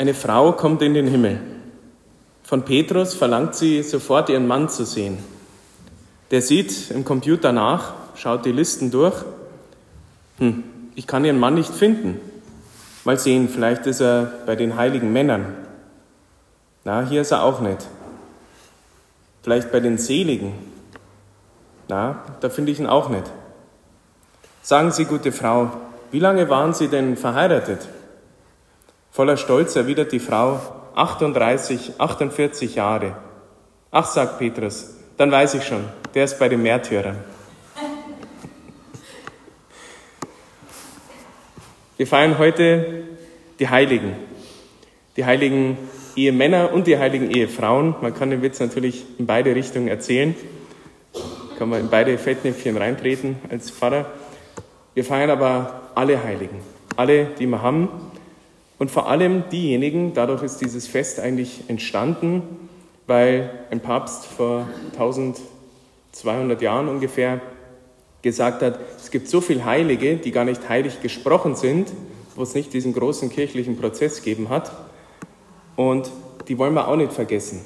Eine Frau kommt in den Himmel. Von Petrus verlangt sie sofort ihren Mann zu sehen. Der sieht im Computer nach, schaut die Listen durch. Hm, ich kann ihren Mann nicht finden. Mal sehen, vielleicht ist er bei den heiligen Männern. Na, hier ist er auch nicht. Vielleicht bei den Seligen. Na, da finde ich ihn auch nicht. Sagen Sie, gute Frau, wie lange waren Sie denn verheiratet? Voller Stolz erwidert die Frau, 38, 48 Jahre. Ach, sagt Petrus, dann weiß ich schon, der ist bei den Märtyrern. Wir feiern heute die Heiligen. Die heiligen Ehemänner und die heiligen Ehefrauen. Man kann den Witz natürlich in beide Richtungen erzählen. Kann man in beide Fettnäpfchen reintreten als Pfarrer. Wir feiern aber alle Heiligen. Alle, die wir haben. Und vor allem diejenigen, dadurch ist dieses Fest eigentlich entstanden, weil ein Papst vor 1200 Jahren ungefähr gesagt hat, es gibt so viele Heilige, die gar nicht heilig gesprochen sind, wo es nicht diesen großen kirchlichen Prozess gegeben hat. Und die wollen wir auch nicht vergessen.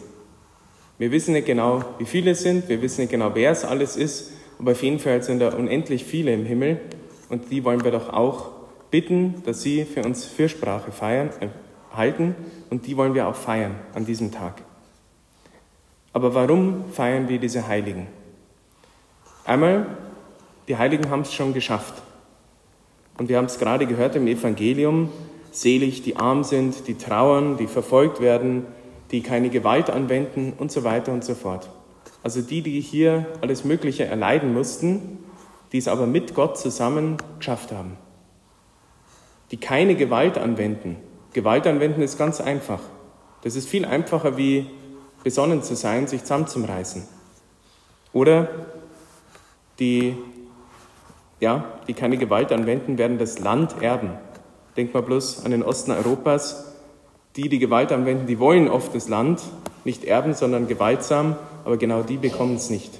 Wir wissen nicht genau, wie viele es sind, wir wissen nicht genau, wer es alles ist, aber auf jeden Fall sind da unendlich viele im Himmel und die wollen wir doch auch bitten, dass sie für uns Fürsprache feiern, äh, halten und die wollen wir auch feiern an diesem Tag. Aber warum feiern wir diese Heiligen? Einmal, die Heiligen haben es schon geschafft. Und wir haben es gerade gehört im Evangelium, selig die arm sind, die trauern, die verfolgt werden, die keine Gewalt anwenden und so weiter und so fort. Also die, die hier alles Mögliche erleiden mussten, die es aber mit Gott zusammen geschafft haben. Die keine Gewalt anwenden. Gewalt anwenden ist ganz einfach. Das ist viel einfacher wie besonnen zu sein, sich zusammenzureißen. Oder die ja, die keine Gewalt anwenden, werden das Land erben. Denkt mal bloß an den Osten Europas. Die, die Gewalt anwenden, die wollen oft das Land nicht erben, sondern gewaltsam, aber genau die bekommen es nicht.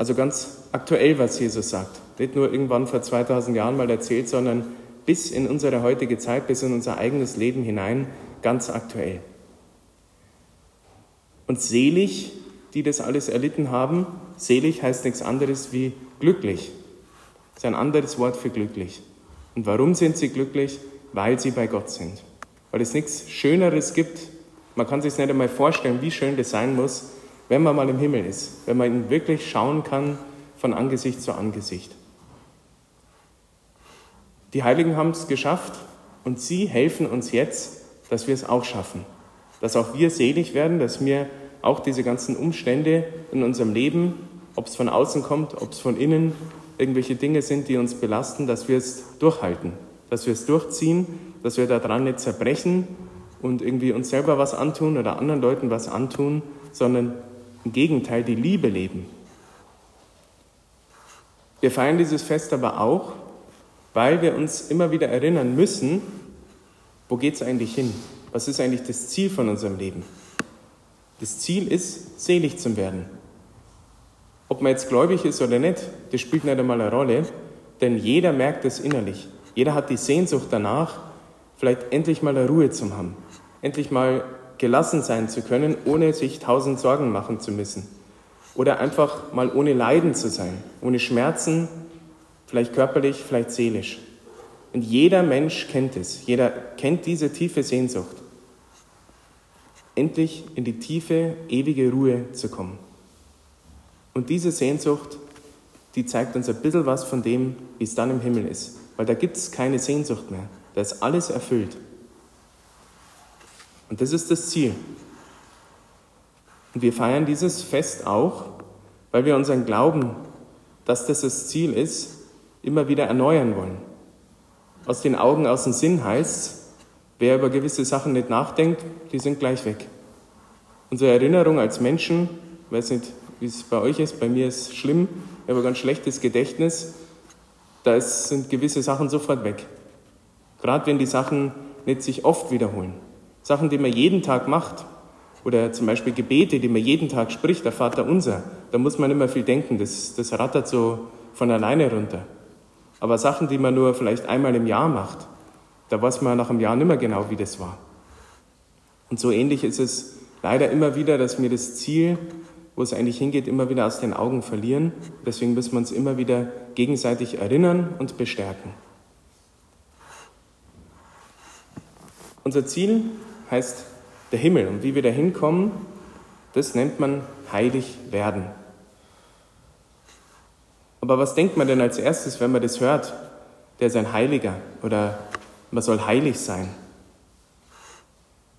Also ganz aktuell, was Jesus sagt. Nicht nur irgendwann vor 2000 Jahren mal erzählt, sondern bis in unsere heutige Zeit, bis in unser eigenes Leben hinein, ganz aktuell. Und selig, die das alles erlitten haben, selig heißt nichts anderes wie glücklich. Das ist ein anderes Wort für glücklich. Und warum sind sie glücklich? Weil sie bei Gott sind. Weil es nichts Schöneres gibt. Man kann sich nicht einmal vorstellen, wie schön das sein muss, wenn man mal im Himmel ist, wenn man ihn wirklich schauen kann von Angesicht zu Angesicht. Die Heiligen haben es geschafft und sie helfen uns jetzt, dass wir es auch schaffen. Dass auch wir selig werden, dass wir auch diese ganzen Umstände in unserem Leben ob es von außen kommt, ob es von innen irgendwelche Dinge sind, die uns belasten, dass wir es durchhalten, dass wir es durchziehen, dass wir daran nicht zerbrechen und irgendwie uns selber was antun oder anderen Leuten was antun, sondern im Gegenteil die Liebe leben. Wir feiern dieses Fest aber auch, weil wir uns immer wieder erinnern müssen, wo geht es eigentlich hin? Was ist eigentlich das Ziel von unserem Leben? Das Ziel ist, selig zu werden, ob man jetzt gläubig ist oder nicht, das spielt nicht einmal eine Rolle, denn jeder merkt es innerlich. Jeder hat die Sehnsucht danach, vielleicht endlich mal eine Ruhe zu haben, endlich mal gelassen sein zu können, ohne sich tausend Sorgen machen zu müssen. Oder einfach mal ohne Leiden zu sein, ohne Schmerzen, vielleicht körperlich, vielleicht seelisch. Und jeder Mensch kennt es, jeder kennt diese tiefe Sehnsucht, endlich in die tiefe, ewige Ruhe zu kommen. Und diese Sehnsucht, die zeigt uns ein bisschen was von dem, wie es dann im Himmel ist. Weil da gibt es keine Sehnsucht mehr. Da ist alles erfüllt. Und das ist das Ziel. Und wir feiern dieses Fest auch, weil wir unseren Glauben, dass das das Ziel ist, immer wieder erneuern wollen. Aus den Augen, aus dem Sinn heißt wer über gewisse Sachen nicht nachdenkt, die sind gleich weg. Unsere Erinnerung als Menschen, ich weiß nicht, wie es bei euch ist. Bei mir ist es schlimm, ich habe ein ganz schlechtes Gedächtnis. Da sind gewisse Sachen sofort weg. Gerade wenn die Sachen nicht sich oft wiederholen. Sachen, die man jeden Tag macht. Oder zum Beispiel Gebete, die man jeden Tag spricht, der Vater unser. Da muss man immer viel denken, das, das rattert so von alleine runter. Aber Sachen, die man nur vielleicht einmal im Jahr macht, Da weiß man nach einem Jahr nicht mehr genau, wie das war. Und so ähnlich ist es leider immer wieder, dass wir das Ziel, wo es eigentlich hingeht, immer wieder aus den Augen verlieren. Deswegen müssen wir uns immer wieder gegenseitig erinnern und bestärken. Unser Ziel heißt der Himmel. Und wie wir da hinkommen, das nennt man heilig werden. Aber was denkt man denn als erstes, wenn man das hört? Der ist ein Heiliger oder man soll heilig sein.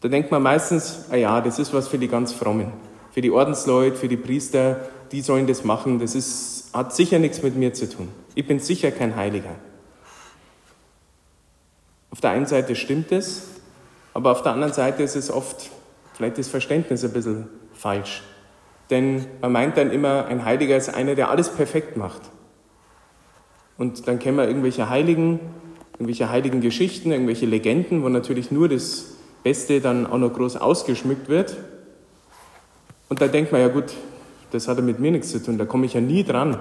Da denkt man meistens, ah ja, das ist was für die ganz Frommen, für die Ordensleute, für die Priester, die sollen das machen, das ist, hat sicher nichts mit mir zu tun. Ich bin sicher kein Heiliger. Auf der einen Seite stimmt es, aber auf der anderen Seite ist es oft vielleicht das Verständnis ein bisschen falsch. Denn man meint dann immer, ein Heiliger ist einer, der alles perfekt macht. Und dann kennen wir irgendwelche Heiligen, irgendwelche heiligen Geschichten, irgendwelche Legenden, wo natürlich nur das Beste dann auch noch groß ausgeschmückt wird. Und da denkt man, ja gut, das hat ja mit mir nichts zu tun, da komme ich ja nie dran.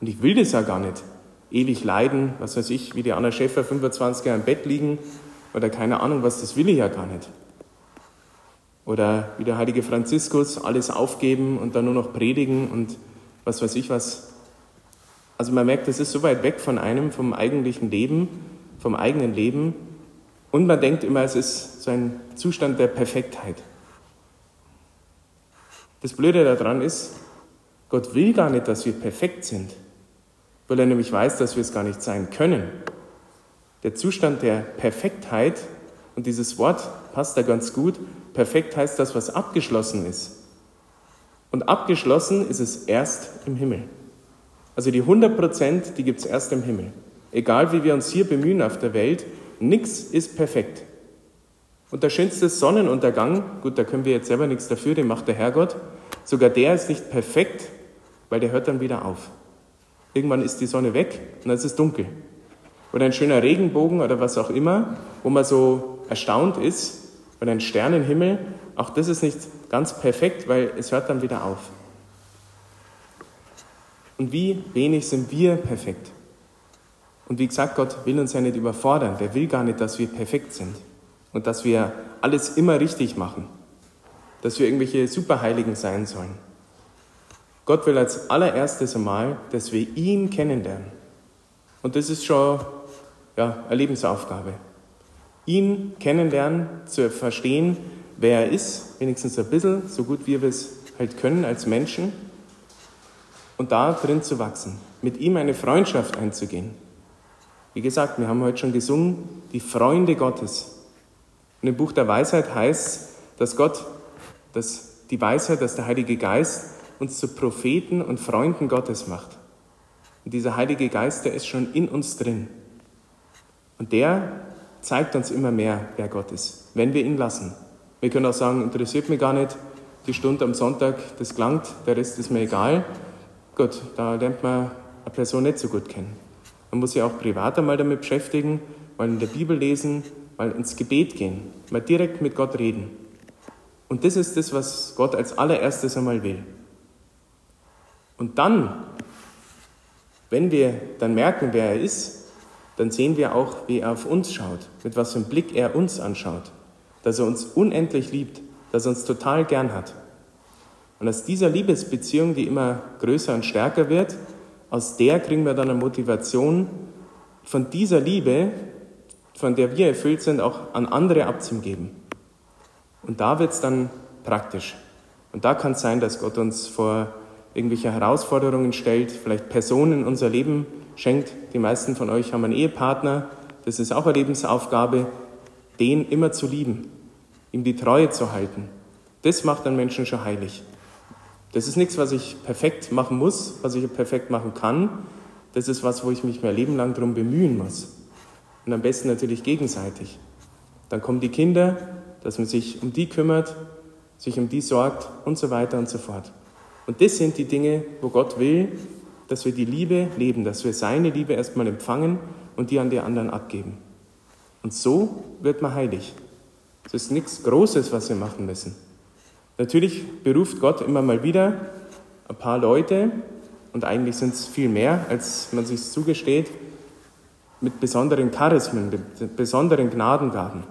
Und ich will das ja gar nicht. Ewig leiden, was weiß ich, wie die Anna Schäfer 25 Jahre im Bett liegen oder keine Ahnung was, das will ich ja gar nicht. Oder wie der heilige Franziskus, alles aufgeben und dann nur noch predigen und was weiß ich was. Also man merkt, das ist so weit weg von einem, vom eigentlichen Leben, vom eigenen Leben. Und man denkt immer, es ist so ein Zustand der Perfektheit. Das Blöde daran ist, Gott will gar nicht, dass wir perfekt sind, weil er nämlich weiß, dass wir es gar nicht sein können. Der Zustand der Perfektheit, und dieses Wort passt da ganz gut, perfekt heißt das, was abgeschlossen ist. Und abgeschlossen ist es erst im Himmel. Also die 100 Prozent, die gibt es erst im Himmel. Egal wie wir uns hier bemühen auf der Welt, nichts ist perfekt. Und der schönste Sonnenuntergang, gut, da können wir jetzt selber nichts dafür, den macht der Herrgott, sogar der ist nicht perfekt, weil der hört dann wieder auf. Irgendwann ist die Sonne weg und dann ist es dunkel. Oder ein schöner Regenbogen oder was auch immer, wo man so erstaunt ist, oder ein Sternenhimmel, auch das ist nicht ganz perfekt, weil es hört dann wieder auf. Und wie wenig sind wir perfekt? Und wie gesagt, Gott will uns ja nicht überfordern. Der will gar nicht, dass wir perfekt sind und dass wir alles immer richtig machen, dass wir irgendwelche Superheiligen sein sollen. Gott will als allererstes einmal, dass wir ihn kennenlernen. Und das ist schon ja, eine Lebensaufgabe. Ihn kennenlernen, zu verstehen, wer er ist, wenigstens ein bisschen, so gut wir es halt können als Menschen und da drin zu wachsen, mit ihm eine Freundschaft einzugehen. Wie gesagt, wir haben heute schon gesungen, die Freunde Gottes. Und im Buch der Weisheit heißt, dass Gott, dass die Weisheit, dass der Heilige Geist uns zu Propheten und Freunden Gottes macht. Und dieser Heilige Geist, der ist schon in uns drin. Und der zeigt uns immer mehr, wer Gott ist, wenn wir ihn lassen. Wir können auch sagen, interessiert mich gar nicht, die Stunde am Sonntag, das klangt, der Rest ist mir egal. Gut, da lernt man eine Person nicht so gut kennen. Man muss sich auch privat einmal damit beschäftigen, mal in der Bibel lesen, mal ins Gebet gehen, mal direkt mit Gott reden. Und das ist das, was Gott als allererstes einmal will. Und dann, wenn wir dann merken, wer er ist, dann sehen wir auch, wie er auf uns schaut, mit was für einem Blick er uns anschaut, dass er uns unendlich liebt, dass er uns total gern hat. Und aus dieser Liebesbeziehung, die immer größer und stärker wird, aus der kriegen wir dann eine Motivation, von dieser Liebe, von der wir erfüllt sind, auch an andere abzugeben. Und da wird es dann praktisch. Und da kann es sein, dass Gott uns vor irgendwelche Herausforderungen stellt, vielleicht Personen in unser Leben schenkt. Die meisten von euch haben einen Ehepartner. Das ist auch eine Lebensaufgabe, den immer zu lieben, ihm die Treue zu halten. Das macht einen Menschen schon heilig. Das ist nichts, was ich perfekt machen muss, was ich perfekt machen kann. Das ist was, wo ich mich mein Leben lang darum bemühen muss. Und am besten natürlich gegenseitig. Dann kommen die Kinder, dass man sich um die kümmert, sich um die sorgt und so weiter und so fort. Und das sind die Dinge, wo Gott will, dass wir die Liebe leben, dass wir seine Liebe erstmal empfangen und die an die anderen abgeben. Und so wird man heilig. Es ist nichts Großes, was wir machen müssen. Natürlich beruft Gott immer mal wieder ein paar Leute, und eigentlich sind es viel mehr, als man sich zugesteht, mit besonderen Charismen, mit besonderen Gnadengaben,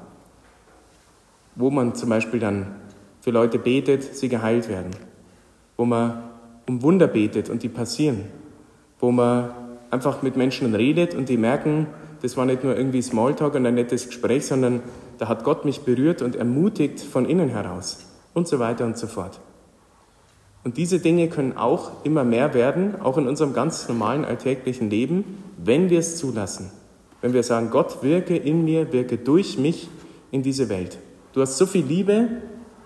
wo man zum Beispiel dann für Leute betet, sie geheilt werden, wo man um Wunder betet und die passieren, wo man einfach mit Menschen redet und die merken, das war nicht nur irgendwie Smalltalk und ein nettes Gespräch, sondern da hat Gott mich berührt und ermutigt von innen heraus und so weiter und so fort. Und diese Dinge können auch immer mehr werden, auch in unserem ganz normalen alltäglichen Leben, wenn wir es zulassen. Wenn wir sagen, Gott wirke in mir, wirke durch mich in diese Welt. Du hast so viel Liebe,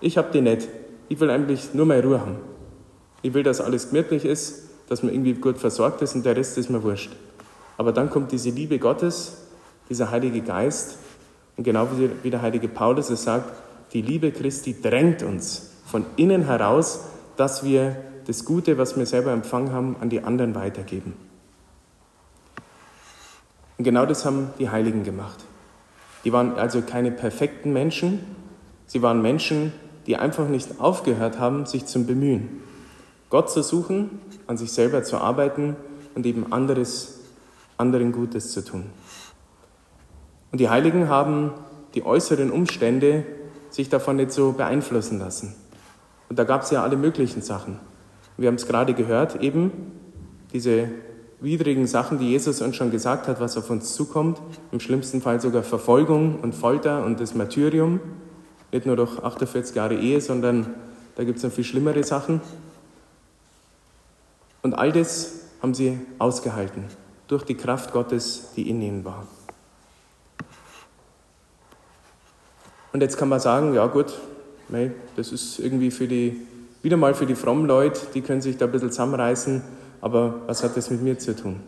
ich habe die nicht. Ich will eigentlich nur mal Ruhe haben. Ich will, dass alles gemütlich ist, dass man irgendwie gut versorgt ist und der Rest ist mir wurscht. Aber dann kommt diese Liebe Gottes, dieser Heilige Geist und genau wie der heilige Paulus es sagt, die Liebe Christi drängt uns von innen heraus dass wir das Gute, was wir selber empfangen haben, an die anderen weitergeben. Und genau das haben die Heiligen gemacht. Die waren also keine perfekten Menschen, sie waren Menschen, die einfach nicht aufgehört haben, sich zum Bemühen. Gott zu suchen, an sich selber zu arbeiten und eben anderes, anderen Gutes zu tun. Und die Heiligen haben die äußeren Umstände sich davon nicht so beeinflussen lassen. Und da gab es ja alle möglichen Sachen. Wir haben es gerade gehört, eben diese widrigen Sachen, die Jesus uns schon gesagt hat, was auf uns zukommt. Im schlimmsten Fall sogar Verfolgung und Folter und das Martyrium. Nicht nur durch 48 Jahre Ehe, sondern da gibt es noch viel schlimmere Sachen. Und all das haben sie ausgehalten durch die Kraft Gottes, die in ihnen war. Und jetzt kann man sagen, ja gut, das ist irgendwie für die, wieder mal für die frommen Leute, die können sich da ein bisschen zusammenreißen, aber was hat das mit mir zu tun?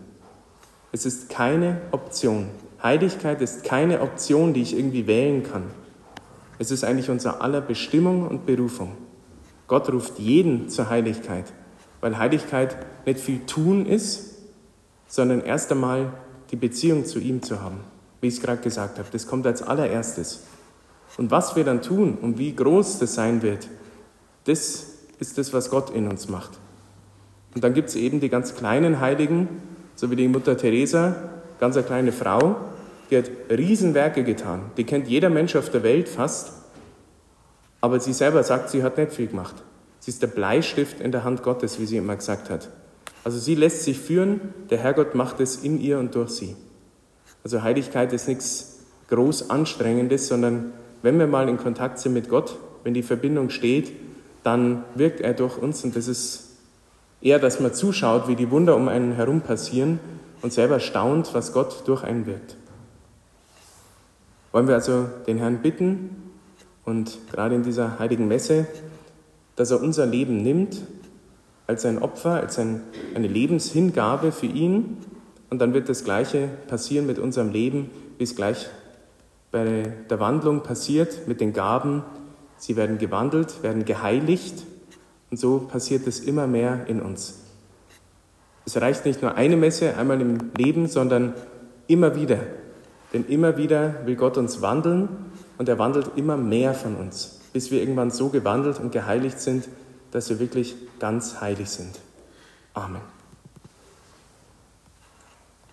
Es ist keine Option. Heiligkeit ist keine Option, die ich irgendwie wählen kann. Es ist eigentlich unser aller Bestimmung und Berufung. Gott ruft jeden zur Heiligkeit, weil Heiligkeit nicht viel tun ist, sondern erst einmal die Beziehung zu ihm zu haben, wie ich es gerade gesagt habe. Das kommt als allererstes. Und was wir dann tun und wie groß das sein wird, das ist das, was Gott in uns macht. Und dann gibt es eben die ganz kleinen Heiligen, so wie die Mutter Teresa, ganz eine kleine Frau, die hat Riesenwerke getan. Die kennt jeder Mensch auf der Welt fast. Aber sie selber sagt, sie hat nicht viel gemacht. Sie ist der Bleistift in der Hand Gottes, wie sie immer gesagt hat. Also sie lässt sich führen, der Herrgott macht es in ihr und durch sie. Also Heiligkeit ist nichts groß Anstrengendes, sondern wenn wir mal in Kontakt sind mit Gott, wenn die Verbindung steht, dann wirkt er durch uns und das ist eher, dass man zuschaut, wie die Wunder um einen herum passieren und selber staunt, was Gott durch einen wirkt. Wollen wir also den Herrn bitten und gerade in dieser heiligen Messe, dass er unser Leben nimmt als ein Opfer, als ein, eine Lebenshingabe für ihn und dann wird das Gleiche passieren mit unserem Leben, wie es gleich bei der Wandlung passiert mit den Gaben. Sie werden gewandelt, werden geheiligt und so passiert es immer mehr in uns. Es reicht nicht nur eine Messe einmal im Leben, sondern immer wieder. Denn immer wieder will Gott uns wandeln und er wandelt immer mehr von uns, bis wir irgendwann so gewandelt und geheiligt sind, dass wir wirklich ganz heilig sind. Amen.